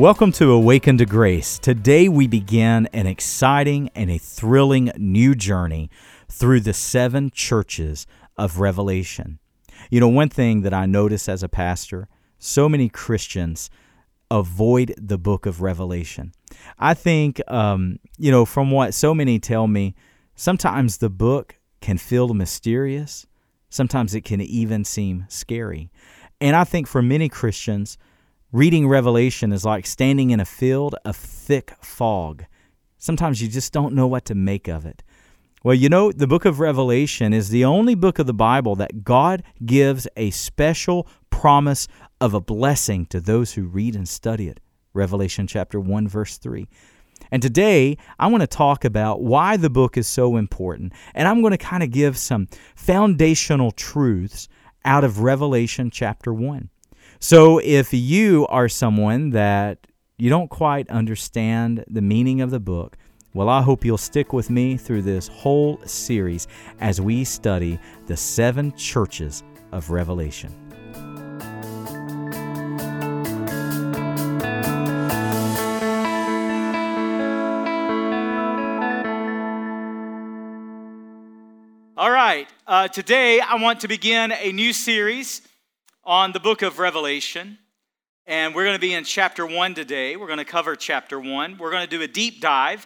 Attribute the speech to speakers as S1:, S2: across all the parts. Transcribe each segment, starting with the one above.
S1: Welcome to Awaken to Grace. Today we begin an exciting and a thrilling new journey through the seven churches of Revelation. You know, one thing that I notice as a pastor, so many Christians avoid the book of Revelation. I think, um, you know, from what so many tell me, sometimes the book can feel mysterious, sometimes it can even seem scary. And I think for many Christians, Reading Revelation is like standing in a field of thick fog. Sometimes you just don't know what to make of it. Well, you know, the book of Revelation is the only book of the Bible that God gives a special promise of a blessing to those who read and study it. Revelation chapter 1, verse 3. And today, I want to talk about why the book is so important. And I'm going to kind of give some foundational truths out of Revelation chapter 1. So if you are someone that you don't quite understand the meaning of the book, well, I hope you'll stick with me through this whole series as we study the seven churches of Revelation. All right, uh, today I want to begin a new series on the book of Revelation. And we're going to be in chapter 1 today. We're going to cover chapter 1. We're going to do a deep dive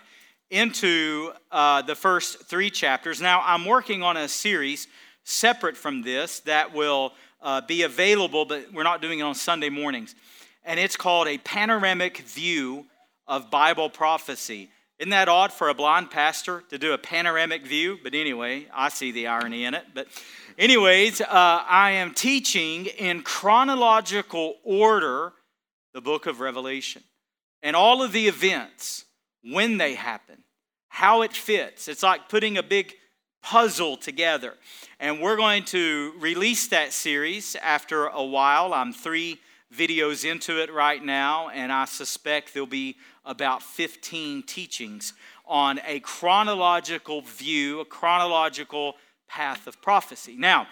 S1: into uh, the first three chapters. Now, I'm working on a series separate from this that will uh, be available, but we're not doing it on Sunday mornings. And it's called A Panoramic View of Bible Prophecy. Isn't that odd for a blind pastor to do a panoramic view? But anyway, I see the irony in it. But Anyways, uh, I am teaching in chronological order the book of Revelation and all of the events, when they happen, how it fits. It's like putting a big puzzle together. And we're going to release that series after a while. I'm three videos into it right now, and I suspect there'll be about 15 teachings on a chronological view, a chronological path of prophecy. Now,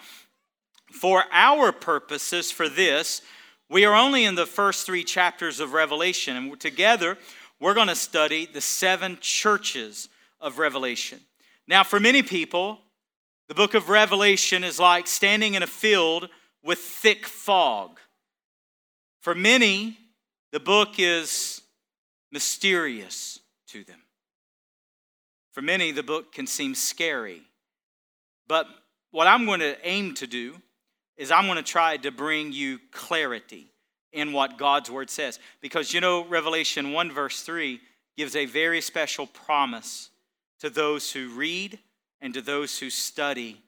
S1: for our purposes, for this, we are only in the first three chapters of Revelation, and together we're going to study the seven churches of Revelation. Now, for many people, the book of Revelation is like standing in a field with thick fog. For many, the book is mysterious to them. For many, the book can seem scary. But what I'm going to aim to do is I'm going to try to bring you clarity in what God's word says. Because you know, Revelation 1, verse 3 gives a very special promise to those who read and to those who study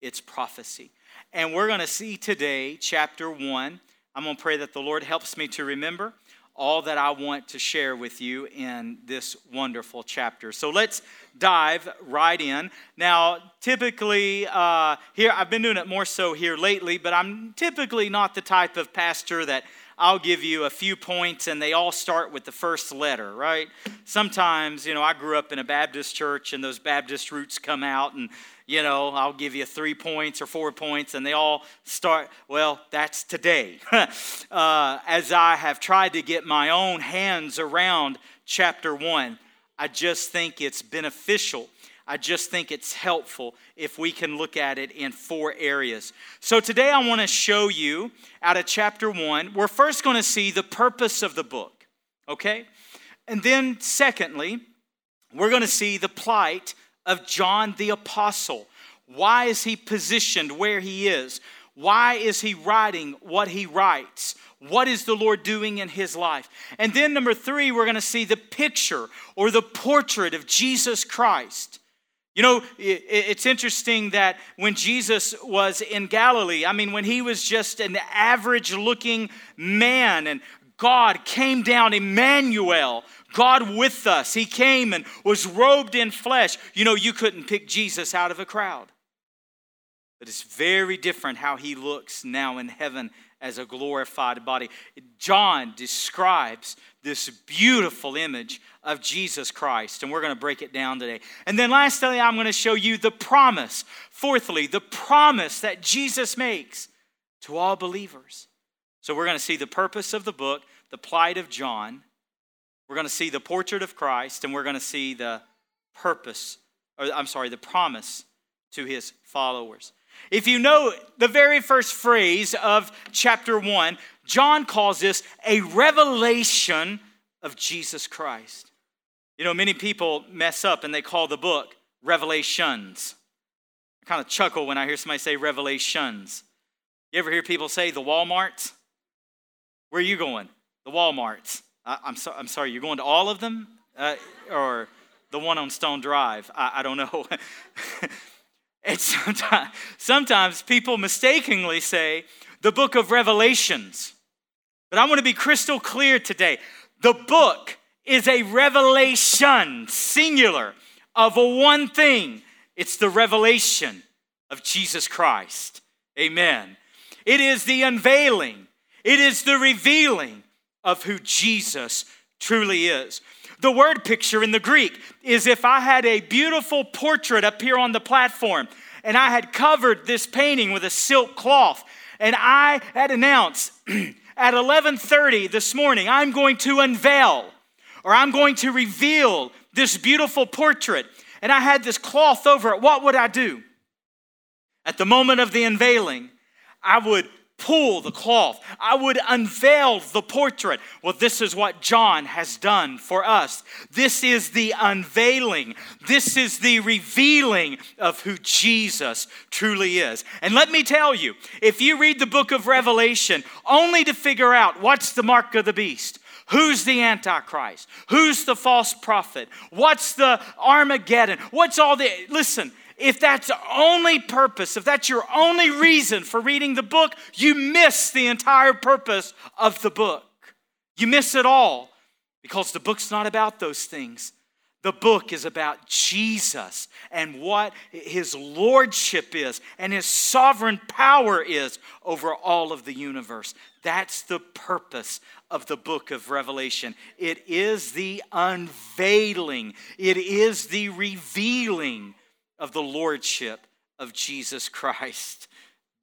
S1: its prophecy. And we're going to see today, chapter 1. I'm going to pray that the Lord helps me to remember all that I want to share with you in this wonderful chapter. So let's dive right in. Now, typically, uh, here, I've been doing it more so here lately, but I'm typically not the type of pastor that I'll give you a few points and they all start with the first letter, right? Sometimes, you know, I grew up in a Baptist church and those Baptist roots come out and you know, I'll give you three points or four points, and they all start, well, that's today. uh, as I have tried to get my own hands around chapter one, I just think it's beneficial. I just think it's helpful if we can look at it in four areas. So today I want to show you out of chapter one, we're first going to see the purpose of the book, okay? And then, secondly, we're going to see the plight of John the Apostle. Why is he positioned where he is? Why is he writing what he writes? What is the Lord doing in his life? And then, number three, we're going to see the picture or the portrait of Jesus Christ. You know, it's interesting that when Jesus was in Galilee, I mean, when he was just an average looking man and God came down, Emmanuel, God with us. He came and was robed in flesh. You know, you couldn't pick Jesus out of a crowd. But it's very different how he looks now in heaven as a glorified body. John describes this beautiful image of Jesus Christ, and we're going to break it down today. And then lastly, I'm going to show you the promise. Fourthly, the promise that Jesus makes to all believers. So we're going to see the purpose of the book, the plight of John, we're going to see the portrait of Christ, and we're going to see the purpose, or I'm sorry, the promise to his followers. If you know the very first phrase of chapter 1, John calls this a revelation of Jesus Christ. You know, many people mess up and they call the book Revelations. I kind of chuckle when I hear somebody say Revelations. You ever hear people say the Walmarts? Where are you going? The Walmarts. I, am so, I'm sorry, you're going to all of them? Uh, or the one on Stone Drive? I, I don't know. and sometimes, sometimes people mistakenly say the book of Revelations. But I want to be crystal clear today. The book is a revelation, singular, of a one thing. It's the revelation of Jesus Christ. Amen. It is the unveiling, it is the revealing of who Jesus truly is. The word picture in the Greek is if I had a beautiful portrait up here on the platform and I had covered this painting with a silk cloth and I had announced at 11:30 this morning I'm going to unveil or I'm going to reveal this beautiful portrait and I had this cloth over it what would I do? At the moment of the unveiling I would pull the cloth. I would unveil the portrait. Well, this is what John has done for us. This is the unveiling, this is the revealing of who Jesus truly is. And let me tell you, if you read the book of Revelation only to figure out what's the mark of the beast, Who's the Antichrist? Who's the false prophet? What's the Armageddon? What's all the. Listen, if that's the only purpose, if that's your only reason for reading the book, you miss the entire purpose of the book. You miss it all because the book's not about those things. The book is about Jesus and what his lordship is and his sovereign power is over all of the universe. That's the purpose of the book of Revelation. It is the unveiling, it is the revealing of the lordship of Jesus Christ.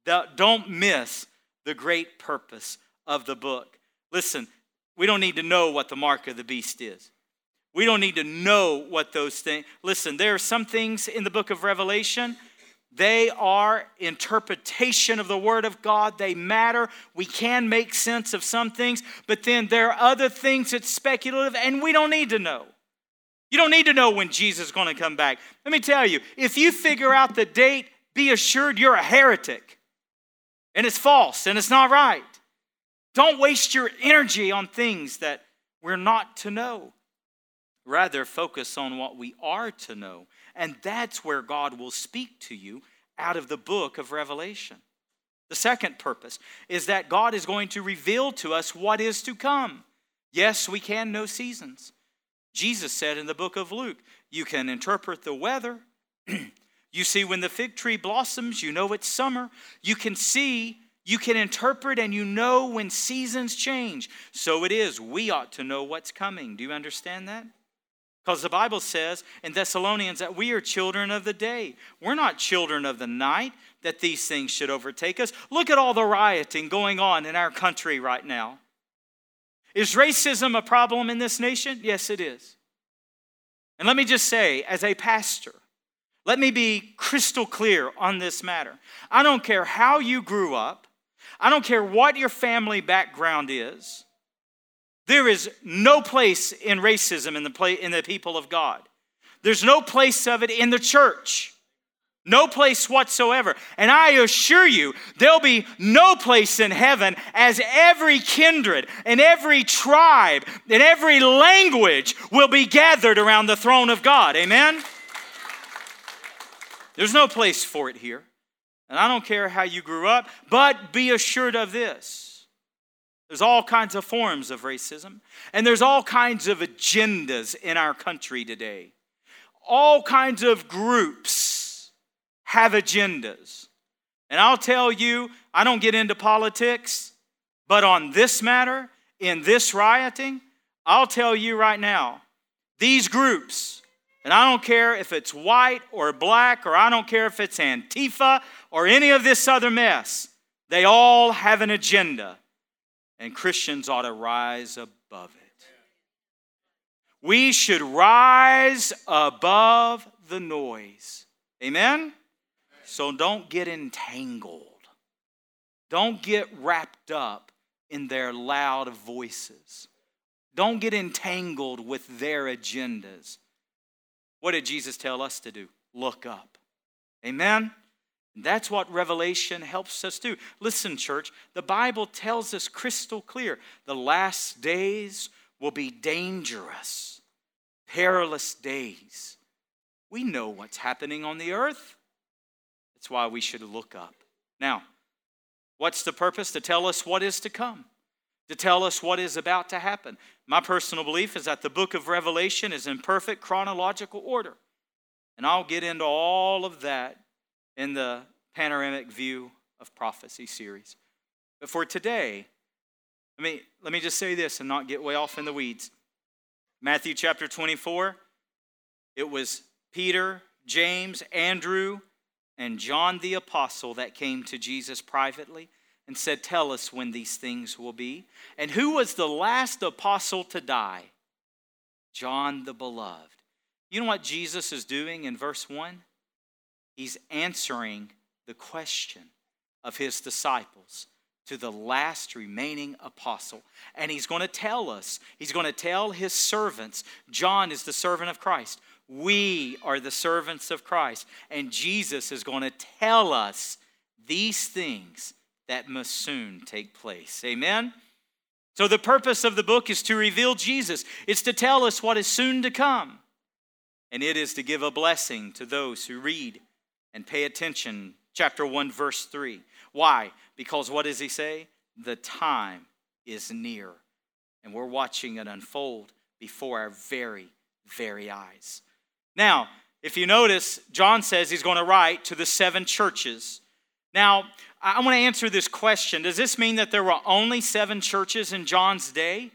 S1: Don't miss the great purpose of the book. Listen, we don't need to know what the mark of the beast is. We don't need to know what those things. Listen, there are some things in the book of Revelation. They are interpretation of the Word of God. They matter. We can make sense of some things, but then there are other things that's speculative, and we don't need to know. You don't need to know when Jesus is going to come back. Let me tell you if you figure out the date, be assured you're a heretic. And it's false and it's not right. Don't waste your energy on things that we're not to know. Rather, focus on what we are to know. And that's where God will speak to you out of the book of Revelation. The second purpose is that God is going to reveal to us what is to come. Yes, we can know seasons. Jesus said in the book of Luke, you can interpret the weather. you see, when the fig tree blossoms, you know it's summer. You can see, you can interpret, and you know when seasons change. So it is. We ought to know what's coming. Do you understand that? Because the Bible says in Thessalonians that we are children of the day. We're not children of the night that these things should overtake us. Look at all the rioting going on in our country right now. Is racism a problem in this nation? Yes, it is. And let me just say, as a pastor, let me be crystal clear on this matter. I don't care how you grew up, I don't care what your family background is. There is no place in racism in the, play, in the people of God. There's no place of it in the church. No place whatsoever. And I assure you, there'll be no place in heaven as every kindred and every tribe and every language will be gathered around the throne of God. Amen? There's no place for it here. And I don't care how you grew up, but be assured of this. There's all kinds of forms of racism, and there's all kinds of agendas in our country today. All kinds of groups have agendas. And I'll tell you, I don't get into politics, but on this matter, in this rioting, I'll tell you right now, these groups, and I don't care if it's white or black, or I don't care if it's Antifa or any of this other mess, they all have an agenda. And Christians ought to rise above it. We should rise above the noise. Amen? So don't get entangled. Don't get wrapped up in their loud voices. Don't get entangled with their agendas. What did Jesus tell us to do? Look up. Amen? That's what Revelation helps us do. Listen, church, the Bible tells us crystal clear the last days will be dangerous, perilous days. We know what's happening on the earth. That's why we should look up. Now, what's the purpose? To tell us what is to come, to tell us what is about to happen. My personal belief is that the book of Revelation is in perfect chronological order. And I'll get into all of that in the panoramic view of prophecy series. But for today, let me, let me just say this and not get way off in the weeds. Matthew chapter 24, it was Peter, James, Andrew, and John the apostle that came to Jesus privately and said, Tell us when these things will be. And who was the last apostle to die? John the beloved. You know what Jesus is doing in verse 1? He's answering the question of his disciples to the last remaining apostle. And he's going to tell us, he's going to tell his servants, John is the servant of Christ. We are the servants of Christ. And Jesus is going to tell us these things that must soon take place. Amen? So, the purpose of the book is to reveal Jesus, it's to tell us what is soon to come. And it is to give a blessing to those who read and pay attention. Chapter 1, verse 3. Why? Because what does he say? The time is near. And we're watching it unfold before our very, very eyes. Now, if you notice, John says he's going to write to the seven churches. Now, I want to answer this question Does this mean that there were only seven churches in John's day?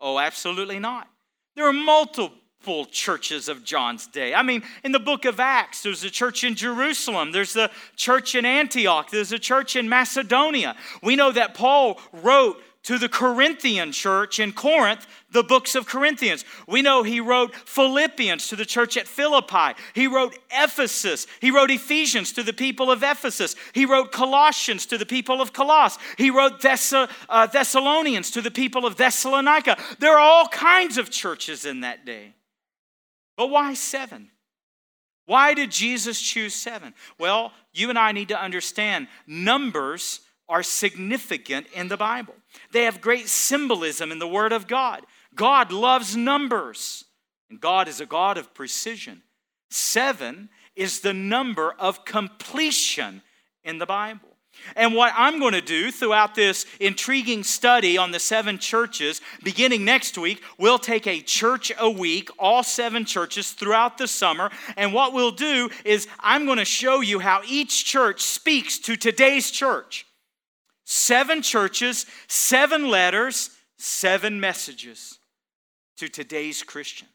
S1: Oh, absolutely not. There are multiple churches of John's day. I mean, in the book of Acts, there's a church in Jerusalem, there's a church in Antioch, there's a church in Macedonia. We know that Paul wrote to the Corinthian church in Corinth the books of Corinthians. We know he wrote Philippians to the church at Philippi. He wrote Ephesus. He wrote Ephesians to the people of Ephesus. He wrote Colossians to the people of Colossus. He wrote Thess- uh, Thessalonians to the people of Thessalonica. There are all kinds of churches in that day. But why seven? Why did Jesus choose seven? Well, you and I need to understand numbers are significant in the Bible. They have great symbolism in the Word of God. God loves numbers, and God is a God of precision. Seven is the number of completion in the Bible. And what I'm going to do throughout this intriguing study on the seven churches, beginning next week, we'll take a church a week, all seven churches throughout the summer. And what we'll do is I'm going to show you how each church speaks to today's church. Seven churches, seven letters, seven messages to today's Christian.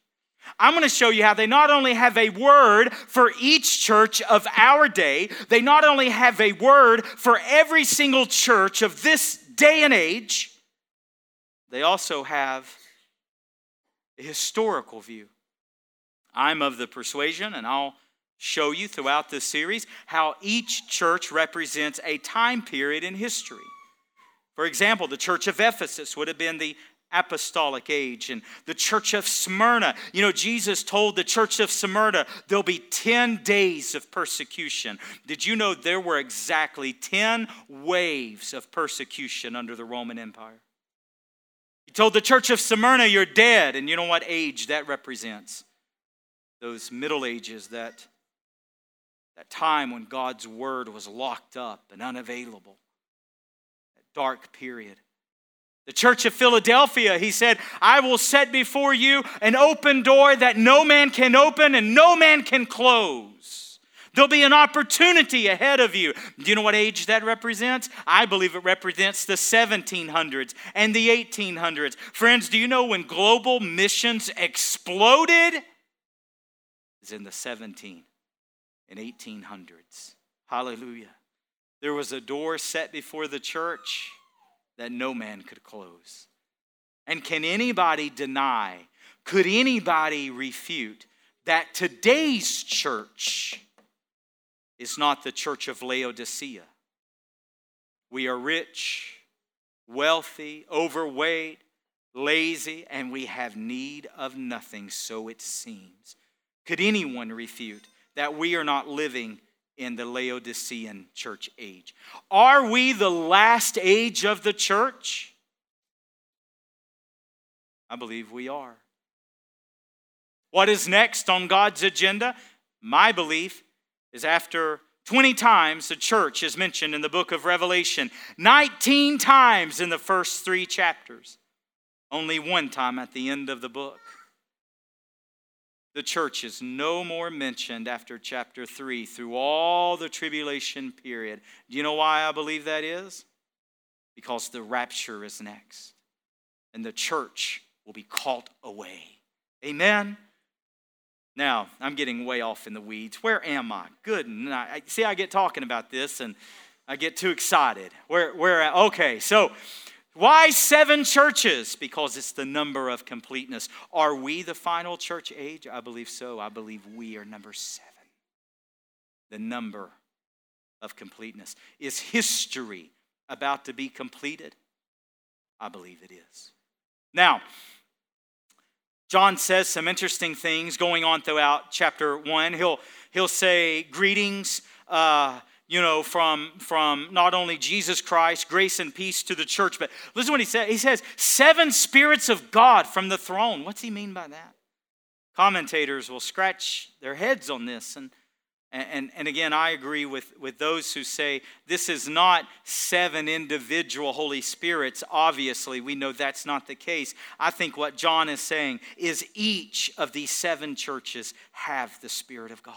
S1: I'm going to show you how they not only have a word for each church of our day, they not only have a word for every single church of this day and age, they also have a historical view. I'm of the persuasion, and I'll show you throughout this series how each church represents a time period in history. For example, the church of Ephesus would have been the apostolic age and the church of Smyrna. You know, Jesus told the church of Smyrna there'll be 10 days of persecution. Did you know there were exactly 10 waves of persecution under the Roman Empire? He told the church of Smyrna, You're dead. And you know what age that represents? Those Middle Ages, that, that time when God's word was locked up and unavailable, that dark period. The church of Philadelphia, he said, I will set before you an open door that no man can open and no man can close. There'll be an opportunity ahead of you. Do you know what age that represents? I believe it represents the 1700s and the 1800s. Friends, do you know when global missions exploded? Is in the 17 and 1800s. Hallelujah. There was a door set before the church that no man could close. And can anybody deny, could anybody refute that today's church is not the church of Laodicea? We are rich, wealthy, overweight, lazy, and we have need of nothing, so it seems. Could anyone refute that we are not living in the Laodicean church age? Are we the last age of the church? I believe we are. What is next on God's agenda? My belief is after 20 times the church is mentioned in the book of Revelation, 19 times in the first three chapters, only one time at the end of the book. The church is no more mentioned after chapter 3 through all the tribulation period. Do you know why I believe that is? Because the rapture is next, and the church will be caught away. Amen. Now, I'm getting way off in the weeds. Where am I? Good night. See, I get talking about this and I get too excited. Where, where, okay, so why seven churches? Because it's the number of completeness. Are we the final church age? I believe so. I believe we are number seven. The number of completeness. Is history about to be completed? I believe it is. Now, John says some interesting things going on throughout chapter one. He'll, he'll say, Greetings, uh, you know, from, from not only Jesus Christ, grace and peace to the church, but listen what he says. He says, Seven spirits of God from the throne. What's he mean by that? Commentators will scratch their heads on this and, and, and, again, I agree with, with those who say this is not seven individual Holy Spirits. Obviously, we know that's not the case. I think what John is saying is each of these seven churches have the Spirit of God.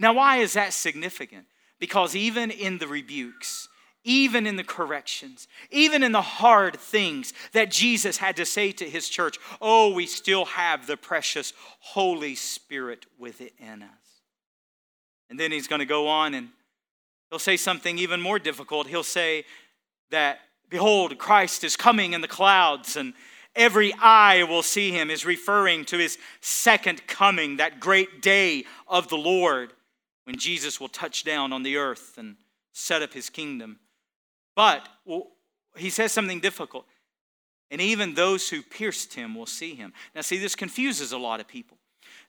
S1: Now, why is that significant? Because even in the rebukes, even in the corrections, even in the hard things that Jesus had to say to his church, oh, we still have the precious Holy Spirit within us. And then he's going to go on and he'll say something even more difficult. He'll say that, Behold, Christ is coming in the clouds, and every eye will see him, is referring to his second coming, that great day of the Lord when Jesus will touch down on the earth and set up his kingdom. But well, he says something difficult. And even those who pierced him will see him. Now, see, this confuses a lot of people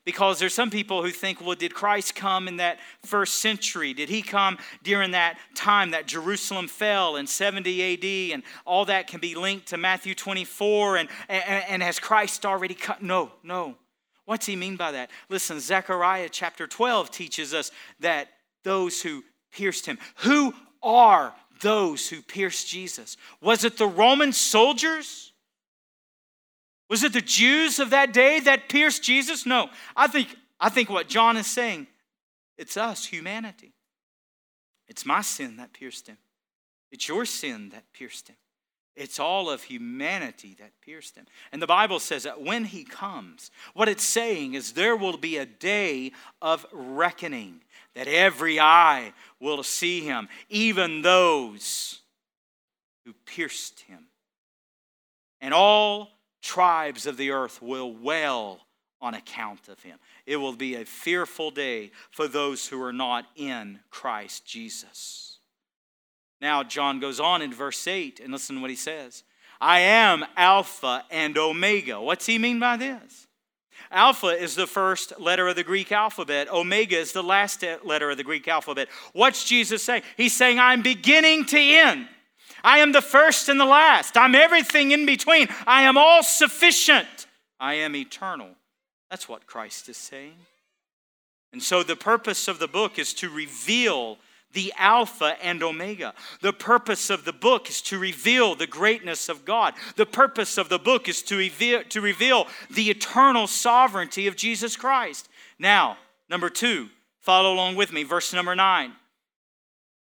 S1: because there's some people who think, well, did Christ come in that first century? Did he come during that time that Jerusalem fell in 70 AD? And all that can be linked to Matthew 24. And, and, and has Christ already come? No, no. What's he mean by that? Listen, Zechariah chapter 12 teaches us that those who pierced him, who are those who pierced Jesus? Was it the Roman soldiers? Was it the Jews of that day that pierced Jesus? No. I think, I think what John is saying, it's us, humanity. It's my sin that pierced him. It's your sin that pierced him. It's all of humanity that pierced him. And the Bible says that when he comes, what it's saying is there will be a day of reckoning, that every eye will see him, even those who pierced him. And all tribes of the earth will wail on account of him. It will be a fearful day for those who are not in Christ Jesus. Now, John goes on in verse 8, and listen to what he says I am Alpha and Omega. What's he mean by this? Alpha is the first letter of the Greek alphabet. Omega is the last letter of the Greek alphabet. What's Jesus saying? He's saying, I'm beginning to end. I am the first and the last. I'm everything in between. I am all sufficient. I am eternal. That's what Christ is saying. And so the purpose of the book is to reveal the Alpha and Omega. The purpose of the book is to reveal the greatness of God. The purpose of the book is to reveal, to reveal the eternal sovereignty of Jesus Christ. Now, number two, follow along with me, verse number nine.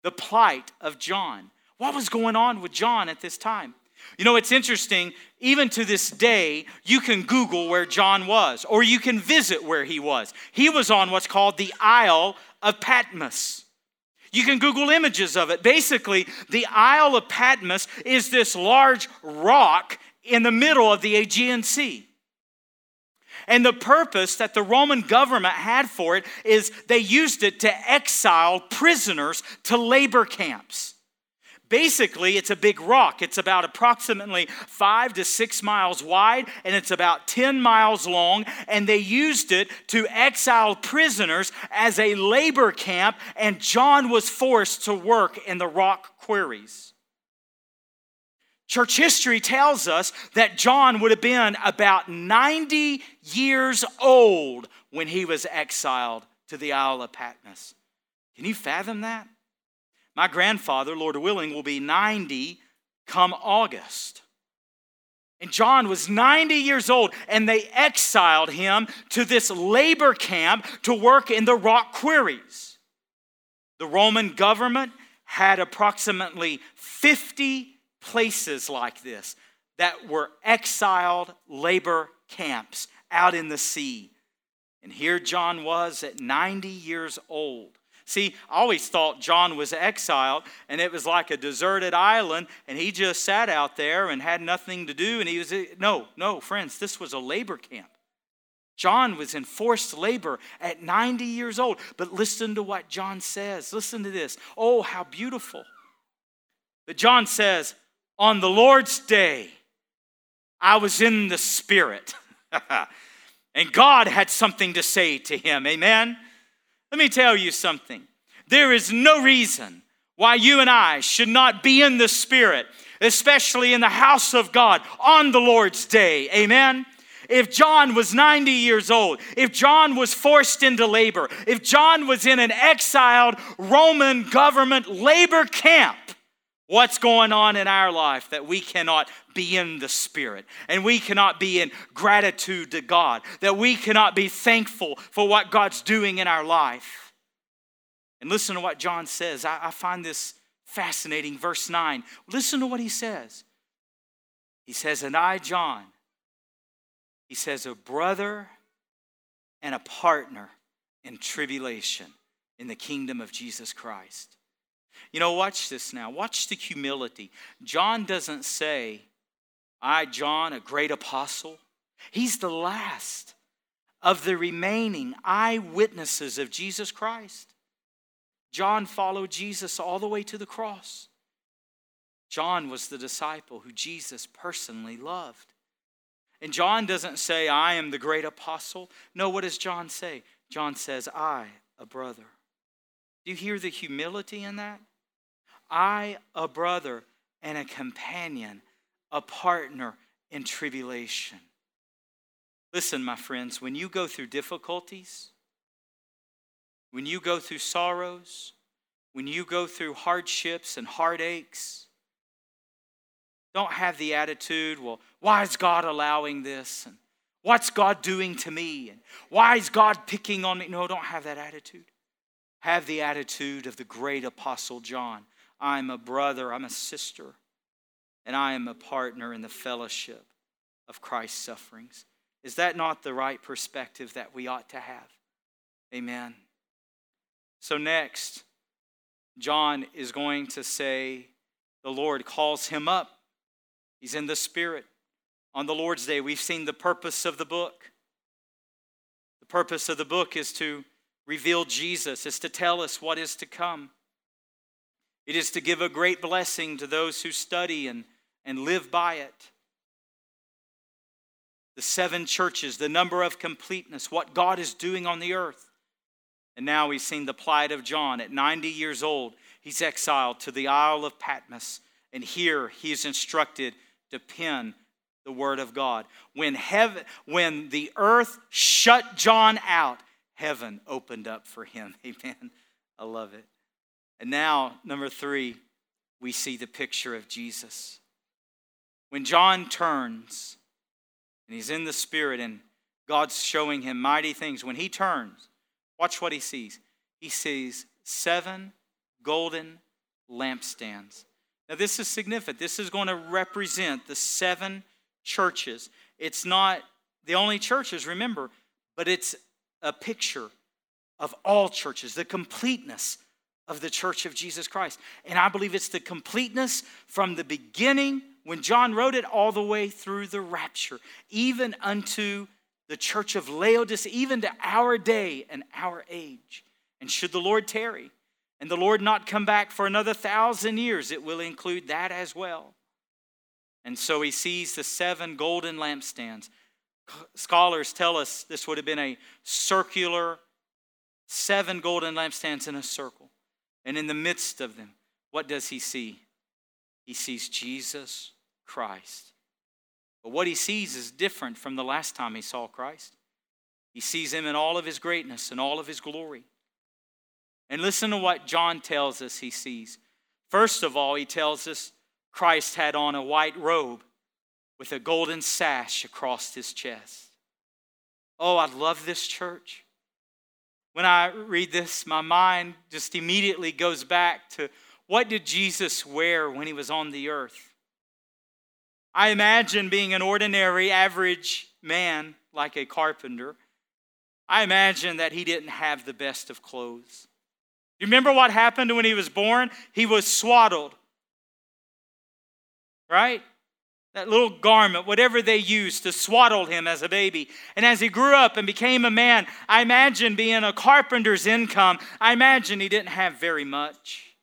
S1: The plight of John. What was going on with John at this time? You know, it's interesting, even to this day, you can Google where John was, or you can visit where he was. He was on what's called the Isle of Patmos. You can Google images of it. Basically, the Isle of Patmos is this large rock in the middle of the Aegean Sea. And the purpose that the Roman government had for it is they used it to exile prisoners to labor camps. Basically, it's a big rock. It's about approximately five to six miles wide and it's about 10 miles long. And they used it to exile prisoners as a labor camp, and John was forced to work in the rock quarries. Church history tells us that John would have been about 90 years old when he was exiled to the Isle of Patmos. Can you fathom that? My grandfather, Lord willing, will be 90 come August. And John was 90 years old, and they exiled him to this labor camp to work in the rock quarries. The Roman government had approximately 50 places like this that were exiled labor camps out in the sea. And here John was at 90 years old See, I always thought John was exiled and it was like a deserted island and he just sat out there and had nothing to do. And he was, no, no, friends, this was a labor camp. John was in forced labor at 90 years old. But listen to what John says. Listen to this. Oh, how beautiful. But John says, On the Lord's day, I was in the Spirit. and God had something to say to him. Amen. Let me tell you something. There is no reason why you and I should not be in the Spirit, especially in the house of God on the Lord's day. Amen. If John was 90 years old, if John was forced into labor, if John was in an exiled Roman government labor camp, what's going on in our life that we cannot be in the Spirit and we cannot be in gratitude to God, that we cannot be thankful for what God's doing in our life. And listen to what John says. I, I find this fascinating. Verse 9. Listen to what he says. He says, And I, John, he says, a brother and a partner in tribulation in the kingdom of Jesus Christ. You know, watch this now. Watch the humility. John doesn't say, I, John, a great apostle. He's the last of the remaining eyewitnesses of Jesus Christ. John followed Jesus all the way to the cross. John was the disciple who Jesus personally loved. And John doesn't say, I am the great apostle. No, what does John say? John says, I, a brother. Do you hear the humility in that? I, a brother and a companion, a partner in tribulation. Listen, my friends, when you go through difficulties, when you go through sorrows, when you go through hardships and heartaches, don't have the attitude, well, why is God allowing this? And what's God doing to me? And why is God picking on me? No, don't have that attitude. Have the attitude of the great apostle John. I'm a brother, I'm a sister, and I am a partner in the fellowship of Christ's sufferings. Is that not the right perspective that we ought to have? Amen. So, next, John is going to say, the Lord calls him up. He's in the Spirit. On the Lord's Day, we've seen the purpose of the book. The purpose of the book is to reveal Jesus, is to tell us what is to come. It is to give a great blessing to those who study and, and live by it. The seven churches, the number of completeness, what God is doing on the earth. And now we've seen the plight of John. At 90 years old, he's exiled to the Isle of Patmos. And here he is instructed to pen the word of God. When, heaven, when the earth shut John out, heaven opened up for him. Amen. I love it. And now, number three, we see the picture of Jesus. When John turns and he's in the Spirit and God's showing him mighty things, when he turns, watch what he sees. He sees seven golden lampstands. Now, this is significant. This is going to represent the seven churches. It's not the only churches, remember, but it's a picture of all churches, the completeness of the church of Jesus Christ. And I believe it's the completeness from the beginning when John wrote it all the way through the rapture, even unto the church of Laodicea, even to our day and our age. And should the Lord tarry and the Lord not come back for another thousand years, it will include that as well. And so he sees the seven golden lampstands. Scholars tell us this would have been a circular, seven golden lampstands in a circle. And in the midst of them, what does he see? He sees Jesus Christ. But what he sees is different from the last time he saw Christ. He sees him in all of his greatness and all of his glory. And listen to what John tells us he sees. First of all, he tells us Christ had on a white robe with a golden sash across his chest. Oh, I love this church. When I read this, my mind just immediately goes back to what did Jesus wear when he was on the earth? I imagine being an ordinary, average man like a carpenter. I imagine that he didn't have the best of clothes. You remember what happened when he was born? He was swaddled. Right? That little garment, whatever they used to swaddle him as a baby. And as he grew up and became a man, I imagine being a carpenter's income, I imagine he didn't have very much.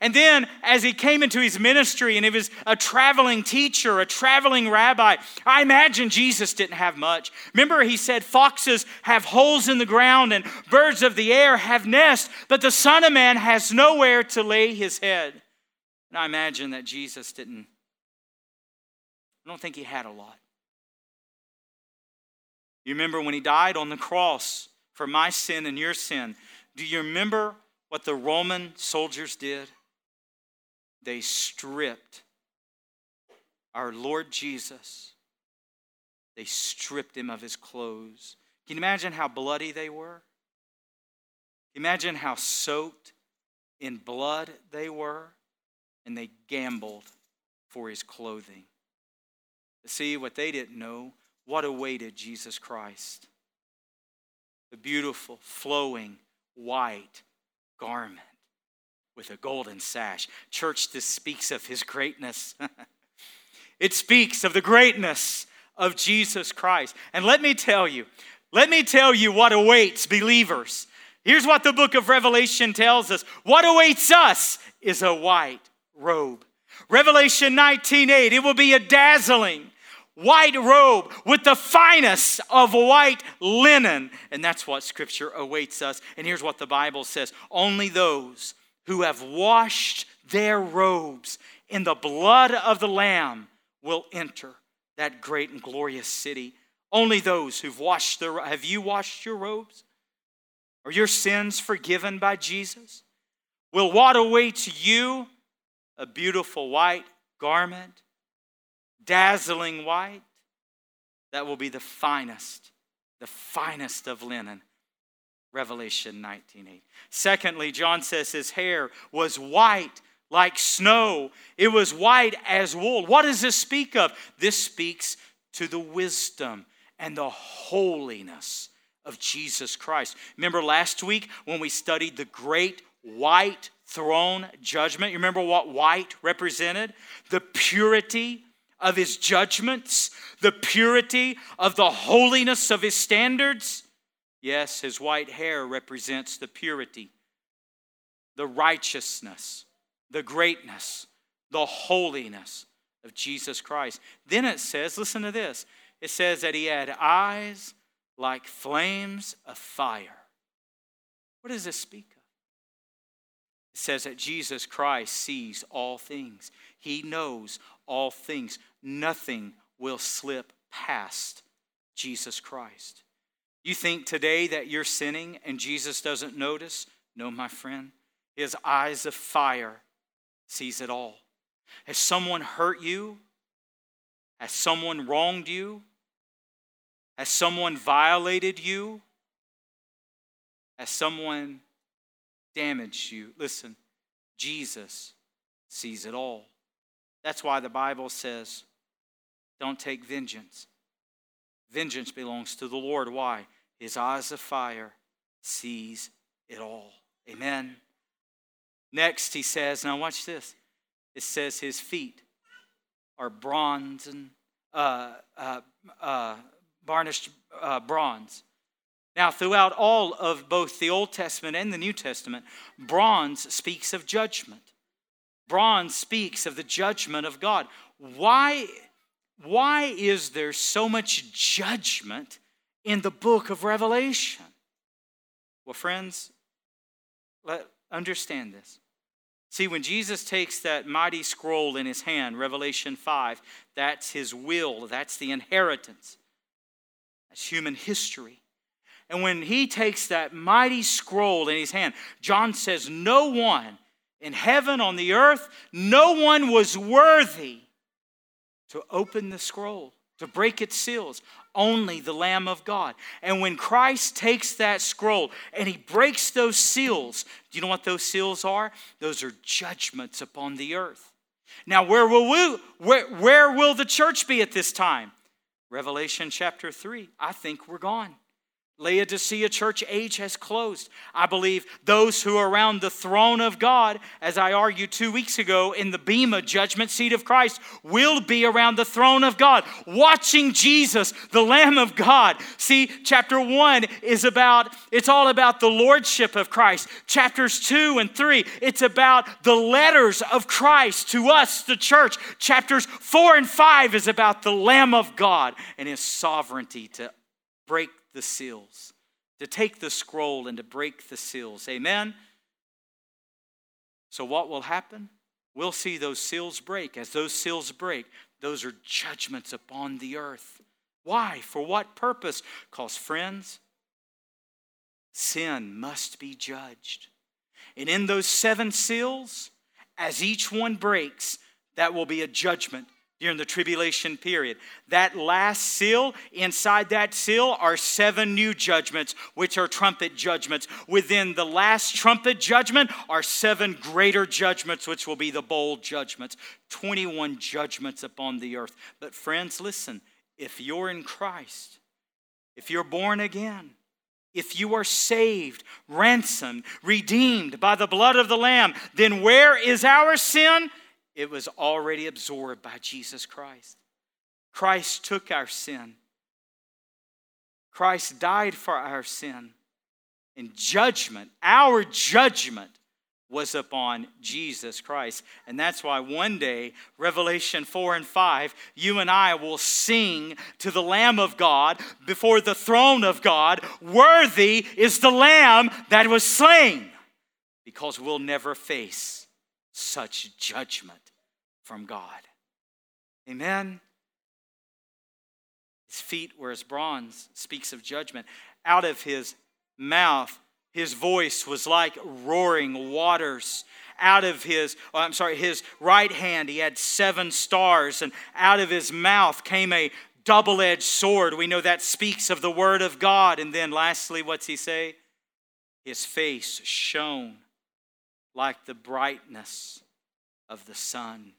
S1: And then, as he came into his ministry and he was a traveling teacher, a traveling rabbi, I imagine Jesus didn't have much. Remember, he said, Foxes have holes in the ground and birds of the air have nests, but the Son of Man has nowhere to lay his head. And I imagine that Jesus didn't, I don't think he had a lot. You remember when he died on the cross for my sin and your sin? Do you remember what the Roman soldiers did? they stripped our Lord Jesus. They stripped him of his clothes. Can you imagine how bloody they were? Imagine how soaked in blood they were, and they gambled for his clothing. See what they didn't know what awaited Jesus Christ the beautiful, flowing, white garment with a golden sash. Church, this speaks of his greatness. it speaks of the greatness of Jesus Christ. And let me tell you, let me tell you what awaits believers. Here's what the book of Revelation tells us what awaits us is a white robe. Revelation 19:8 it will be a dazzling white robe with the finest of white linen and that's what scripture awaits us and here's what the bible says only those who have washed their robes in the blood of the Lamb will enter that great and glorious city. Only those who've washed their have you washed your robes? Are your sins forgiven by Jesus? Will what awaits you a beautiful white garment, dazzling white? That will be the finest, the finest of linen Revelation 19:8. Secondly, John says his hair was white like snow. It was white as wool. What does this speak of? This speaks to the wisdom and the holiness of Jesus Christ. Remember last week when we studied the great white throne judgment? You remember what white represented? The purity of his judgments, the purity of the holiness of his standards. Yes, his white hair represents the purity, the righteousness, the greatness, the holiness of Jesus Christ. Then it says, listen to this it says that he had eyes like flames of fire. What does this speak of? It says that Jesus Christ sees all things, he knows all things. Nothing will slip past Jesus Christ. You think today that you're sinning and Jesus doesn't notice? No, my friend. His eyes of fire sees it all. Has someone hurt you? Has someone wronged you? Has someone violated you? Has someone damaged you? Listen, Jesus sees it all. That's why the Bible says, don't take vengeance. Vengeance belongs to the Lord. Why? His eyes of fire sees it all. Amen. Next, he says, now watch this. It says his feet are bronze and uh, uh, uh, varnished uh, bronze. Now, throughout all of both the Old Testament and the New Testament, bronze speaks of judgment. Bronze speaks of the judgment of God. Why, why is there so much judgment in the book of Revelation? Well, friends, let, understand this. See, when Jesus takes that mighty scroll in his hand, Revelation 5, that's his will, that's the inheritance, that's human history. And when he takes that mighty scroll in his hand, John says, No one in heaven, on the earth, no one was worthy to open the scroll, to break its seals. Only the Lamb of God. And when Christ takes that scroll and he breaks those seals, do you know what those seals are? Those are judgments upon the earth. Now, where will we, where, where will the church be at this time? Revelation chapter 3. I think we're gone. Laodicea church age has closed. I believe those who are around the throne of God, as I argued two weeks ago in the Bema judgment seat of Christ, will be around the throne of God, watching Jesus, the Lamb of God. See, chapter one is about, it's all about the lordship of Christ. Chapters two and three, it's about the letters of Christ to us, the church. Chapters four and five is about the Lamb of God and his sovereignty to break the seals, to take the scroll and to break the seals. Amen? So, what will happen? We'll see those seals break. As those seals break, those are judgments upon the earth. Why? For what purpose? Because, friends, sin must be judged. And in those seven seals, as each one breaks, that will be a judgment during the tribulation period. That last seal, inside that seal are seven new judgments, which are trumpet judgments. Within the last trumpet judgment are seven greater judgments, which will be the bowl judgments. 21 judgments upon the earth. But, friends, listen if you're in Christ, if you're born again, if you are saved, ransomed, redeemed by the blood of the Lamb, then where is our sin? It was already absorbed by Jesus Christ. Christ took our sin. Christ died for our sin. And judgment, our judgment, was upon Jesus Christ. And that's why one day, Revelation 4 and 5, you and I will sing to the Lamb of God before the throne of God Worthy is the Lamb that was slain, because we'll never face such judgment from God. Amen. His feet were as bronze, speaks of judgment. Out of his mouth, his voice was like roaring waters. Out of his, oh, I'm sorry, his right hand, he had seven stars, and out of his mouth came a double edged sword. We know that speaks of the word of God. And then lastly, what's he say? His face shone like the brightness of the sun.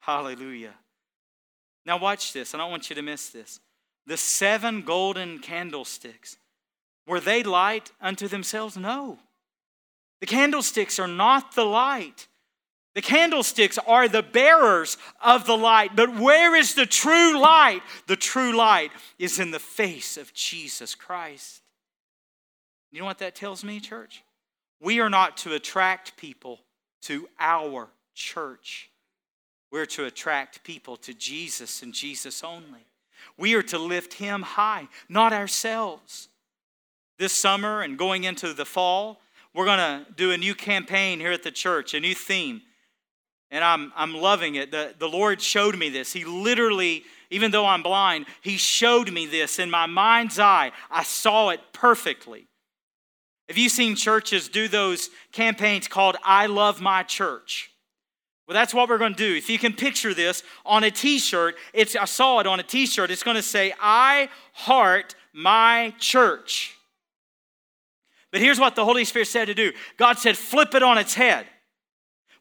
S1: Hallelujah. Now, watch this. I don't want you to miss this. The seven golden candlesticks, were they light unto themselves? No. The candlesticks are not the light. The candlesticks are the bearers of the light. But where is the true light? The true light is in the face of Jesus Christ. You know what that tells me, church? We are not to attract people to our church. We're to attract people to Jesus and Jesus only. We are to lift Him high, not ourselves. This summer and going into the fall, we're going to do a new campaign here at the church, a new theme. And I'm, I'm loving it. The, the Lord showed me this. He literally, even though I'm blind, He showed me this in my mind's eye. I saw it perfectly. Have you seen churches do those campaigns called I Love My Church? Well, that's what we're going to do. If you can picture this on a t-shirt, it's I saw it on a t-shirt. It's going to say I heart my church. But here's what the Holy Spirit said to do. God said flip it on its head.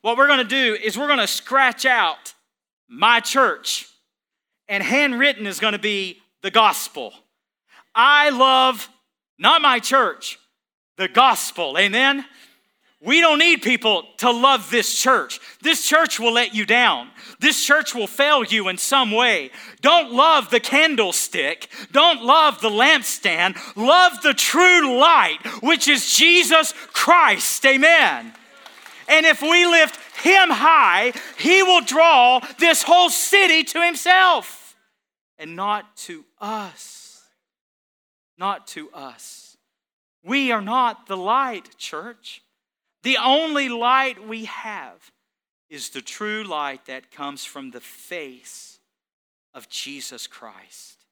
S1: What we're going to do is we're going to scratch out my church. And handwritten is going to be the gospel. I love not my church, the gospel. Amen. We don't need people to love this church. This church will let you down. This church will fail you in some way. Don't love the candlestick. Don't love the lampstand. Love the true light, which is Jesus Christ. Amen. And if we lift him high, he will draw this whole city to himself and not to us. Not to us. We are not the light, church. The only light we have is the true light that comes from the face of Jesus Christ.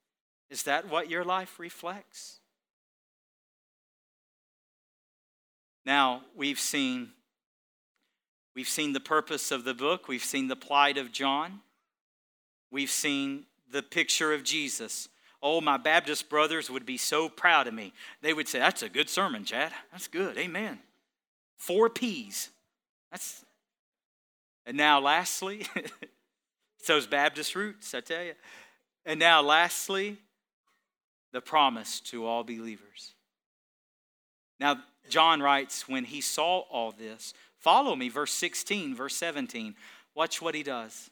S1: Is that what your life reflects? Now, we've seen we've seen the purpose of the book, we've seen the plight of John. We've seen the picture of Jesus. Oh, my Baptist brothers would be so proud of me. They would say, That's a good sermon, Chad. That's good. Amen. Four P's. That's and now lastly, it's those Baptist roots, I tell you. And now lastly, the promise to all believers. Now, John writes, when he saw all this, follow me, verse 16, verse 17. Watch what he does.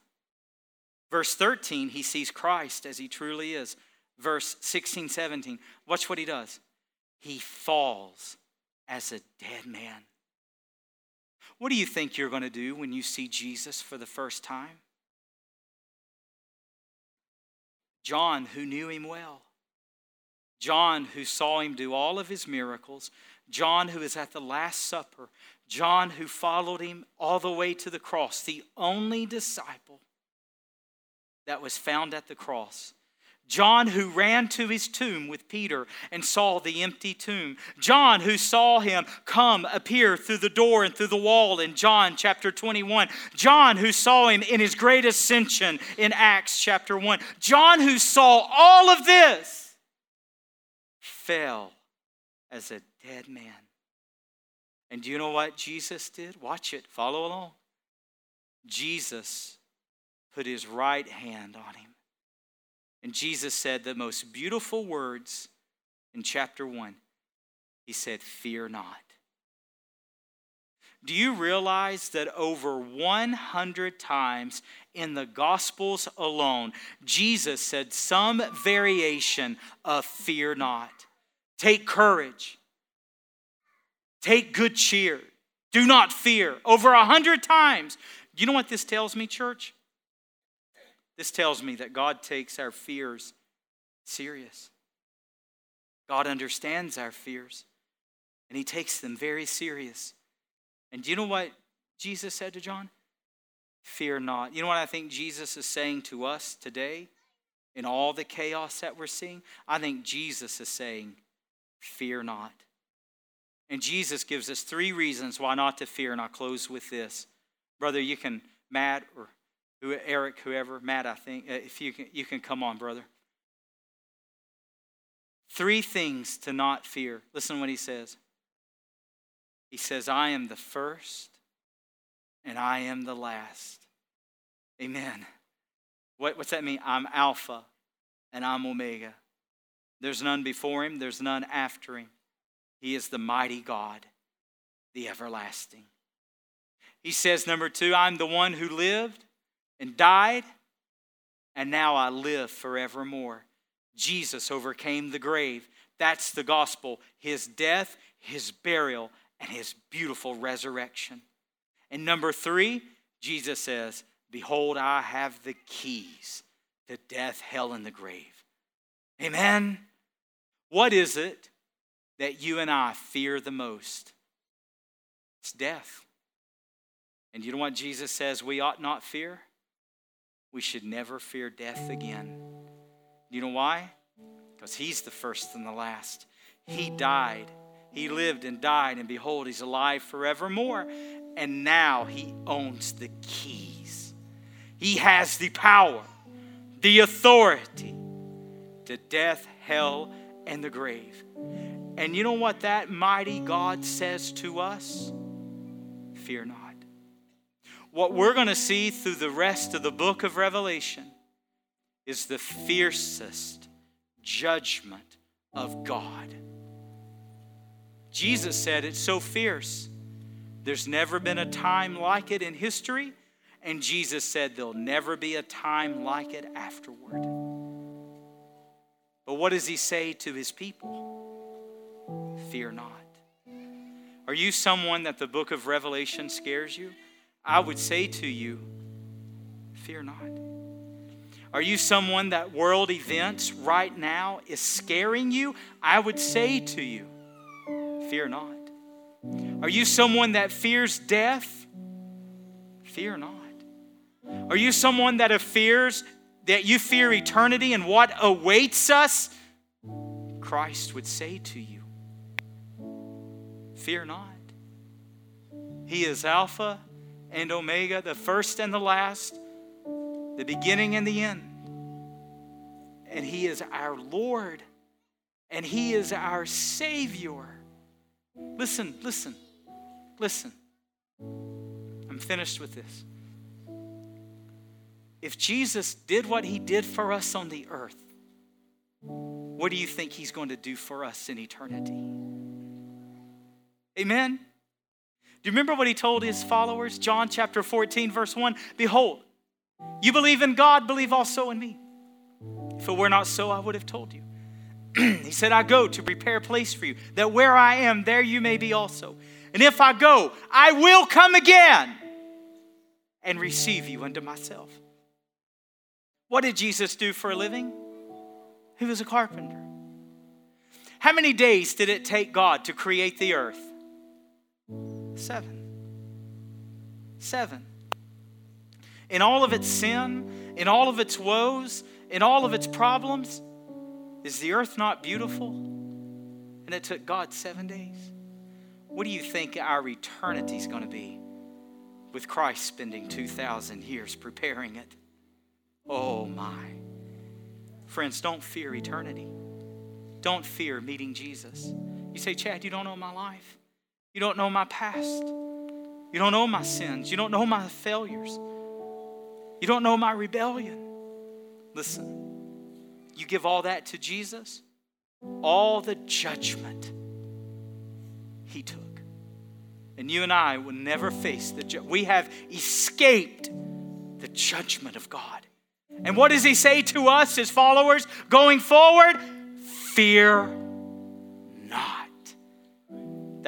S1: Verse 13, he sees Christ as he truly is. Verse 16, 17, watch what he does. He falls as a dead man. What do you think you're going to do when you see Jesus for the first time? John, who knew him well, John, who saw him do all of his miracles, John, who is at the Last Supper, John, who followed him all the way to the cross, the only disciple that was found at the cross. John, who ran to his tomb with Peter and saw the empty tomb. John, who saw him come appear through the door and through the wall in John chapter 21. John, who saw him in his great ascension in Acts chapter 1. John, who saw all of this, fell as a dead man. And do you know what Jesus did? Watch it, follow along. Jesus put his right hand on him and Jesus said the most beautiful words in chapter 1. He said, Fear not. Do you realize that over 100 times in the Gospels alone, Jesus said some variation of fear not? Take courage. Take good cheer. Do not fear. Over a hundred times. You know what this tells me, church? This tells me that God takes our fears serious. God understands our fears, and He takes them very serious. And do you know what Jesus said to John? Fear not. You know what I think Jesus is saying to us today in all the chaos that we're seeing? I think Jesus is saying, Fear not. And Jesus gives us three reasons why not to fear, and I'll close with this. Brother, you can, Matt or who, Eric, whoever, Matt, I think, uh, if you can, you can come on, brother. Three things to not fear. Listen to what he says. He says, I am the first and I am the last. Amen. What, what's that mean? I'm Alpha and I'm Omega. There's none before him, there's none after him. He is the mighty God, the everlasting. He says, number two, I'm the one who lived and died, and now I live forevermore. Jesus overcame the grave. That's the gospel his death, his burial, and his beautiful resurrection. And number three, Jesus says, Behold, I have the keys to death, hell, and the grave. Amen. What is it that you and I fear the most? It's death. And you know what Jesus says we ought not fear? We should never fear death again. You know why? Because he's the first and the last. He died. He lived and died, and behold, he's alive forevermore. And now he owns the keys. He has the power, the authority to death, hell, and the grave. And you know what that mighty God says to us? Fear not what we're going to see through the rest of the book of Revelation is the fiercest judgment of God. Jesus said it's so fierce There's never been a time like it in history, and Jesus said there'll never be a time like it afterward. But what does he say to his people? Fear not. Are you someone that the book of Revelation scares you? I would say to you, fear not. Are you someone that world events right now is scaring you? I would say to you, fear not. Are you someone that fears death? Fear not. Are you someone that fears that you fear eternity and what awaits us? Christ would say to you, Fear not. He is Alpha and Omega, the first and the last, the beginning and the end. And He is our Lord, and He is our Savior. Listen, listen, listen. I'm finished with this. If Jesus did what He did for us on the earth, what do you think He's going to do for us in eternity? Amen? Do you remember what he told his followers? John chapter 14, verse 1 Behold, you believe in God, believe also in me. If it were not so, I would have told you. he said, I go to prepare a place for you, that where I am, there you may be also. And if I go, I will come again and receive you unto myself. What did Jesus do for a living? He was a carpenter. How many days did it take God to create the earth? Seven. Seven. In all of its sin, in all of its woes, in all of its problems, is the earth not beautiful? And it took God seven days. What do you think our eternity is going to be with Christ spending 2,000 years preparing it? Oh my. Friends, don't fear eternity. Don't fear meeting Jesus. You say, Chad, you don't know my life. You don't know my past. You don't know my sins. You don't know my failures. You don't know my rebellion. Listen, you give all that to Jesus, all the judgment he took. And you and I will never face the ju- we have escaped the judgment of God. And what does he say to us, his followers, going forward? Fear.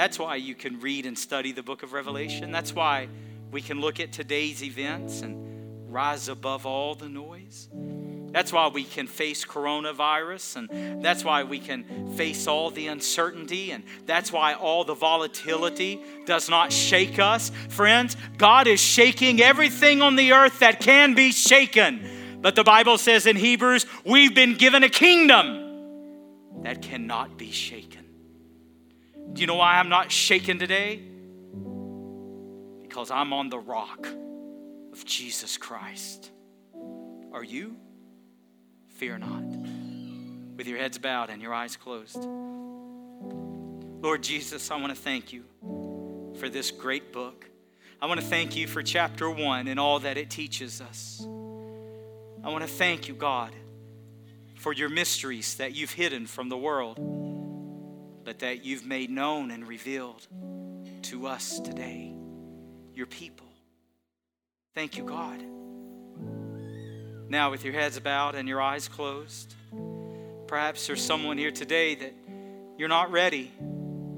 S1: That's why you can read and study the book of Revelation. That's why we can look at today's events and rise above all the noise. That's why we can face coronavirus, and that's why we can face all the uncertainty, and that's why all the volatility does not shake us. Friends, God is shaking everything on the earth that can be shaken. But the Bible says in Hebrews, we've been given a kingdom that cannot be shaken. Do you know why I'm not shaken today? Because I'm on the rock of Jesus Christ. Are you? Fear not. With your heads bowed and your eyes closed. Lord Jesus, I want to thank you for this great book. I want to thank you for chapter one and all that it teaches us. I want to thank you, God, for your mysteries that you've hidden from the world but that you've made known and revealed to us today, your people. Thank you, God. Now, with your heads bowed and your eyes closed, perhaps there's someone here today that you're not ready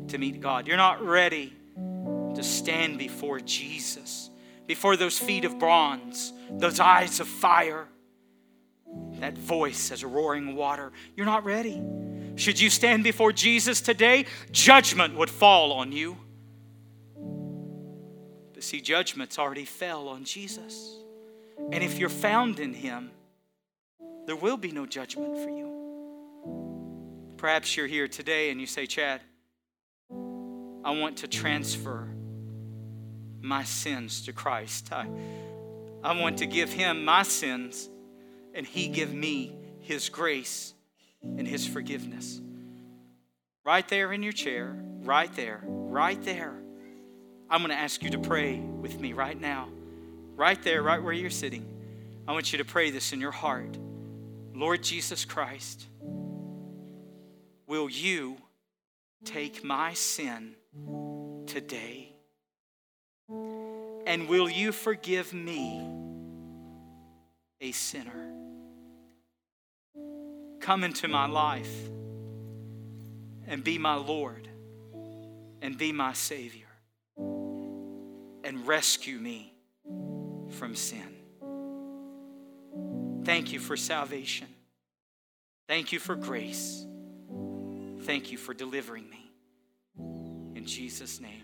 S1: to meet God. You're not ready to stand before Jesus, before those feet of bronze, those eyes of fire, that voice as roaring water. You're not ready. Should you stand before Jesus today, judgment would fall on you. But see, judgment's already fell on Jesus. And if you're found in Him, there will be no judgment for you. Perhaps you're here today and you say, Chad, I want to transfer my sins to Christ. I, I want to give Him my sins and He give me His grace and His forgiveness. Right there in your chair, right there, right there. I'm going to ask you to pray with me right now. Right there, right where you're sitting. I want you to pray this in your heart. Lord Jesus Christ, will you take my sin today? And will you forgive me, a sinner? Come into my life and be my Lord and be my Savior and rescue me from sin. Thank you for salvation. Thank you for grace. Thank you for delivering me. In Jesus' name.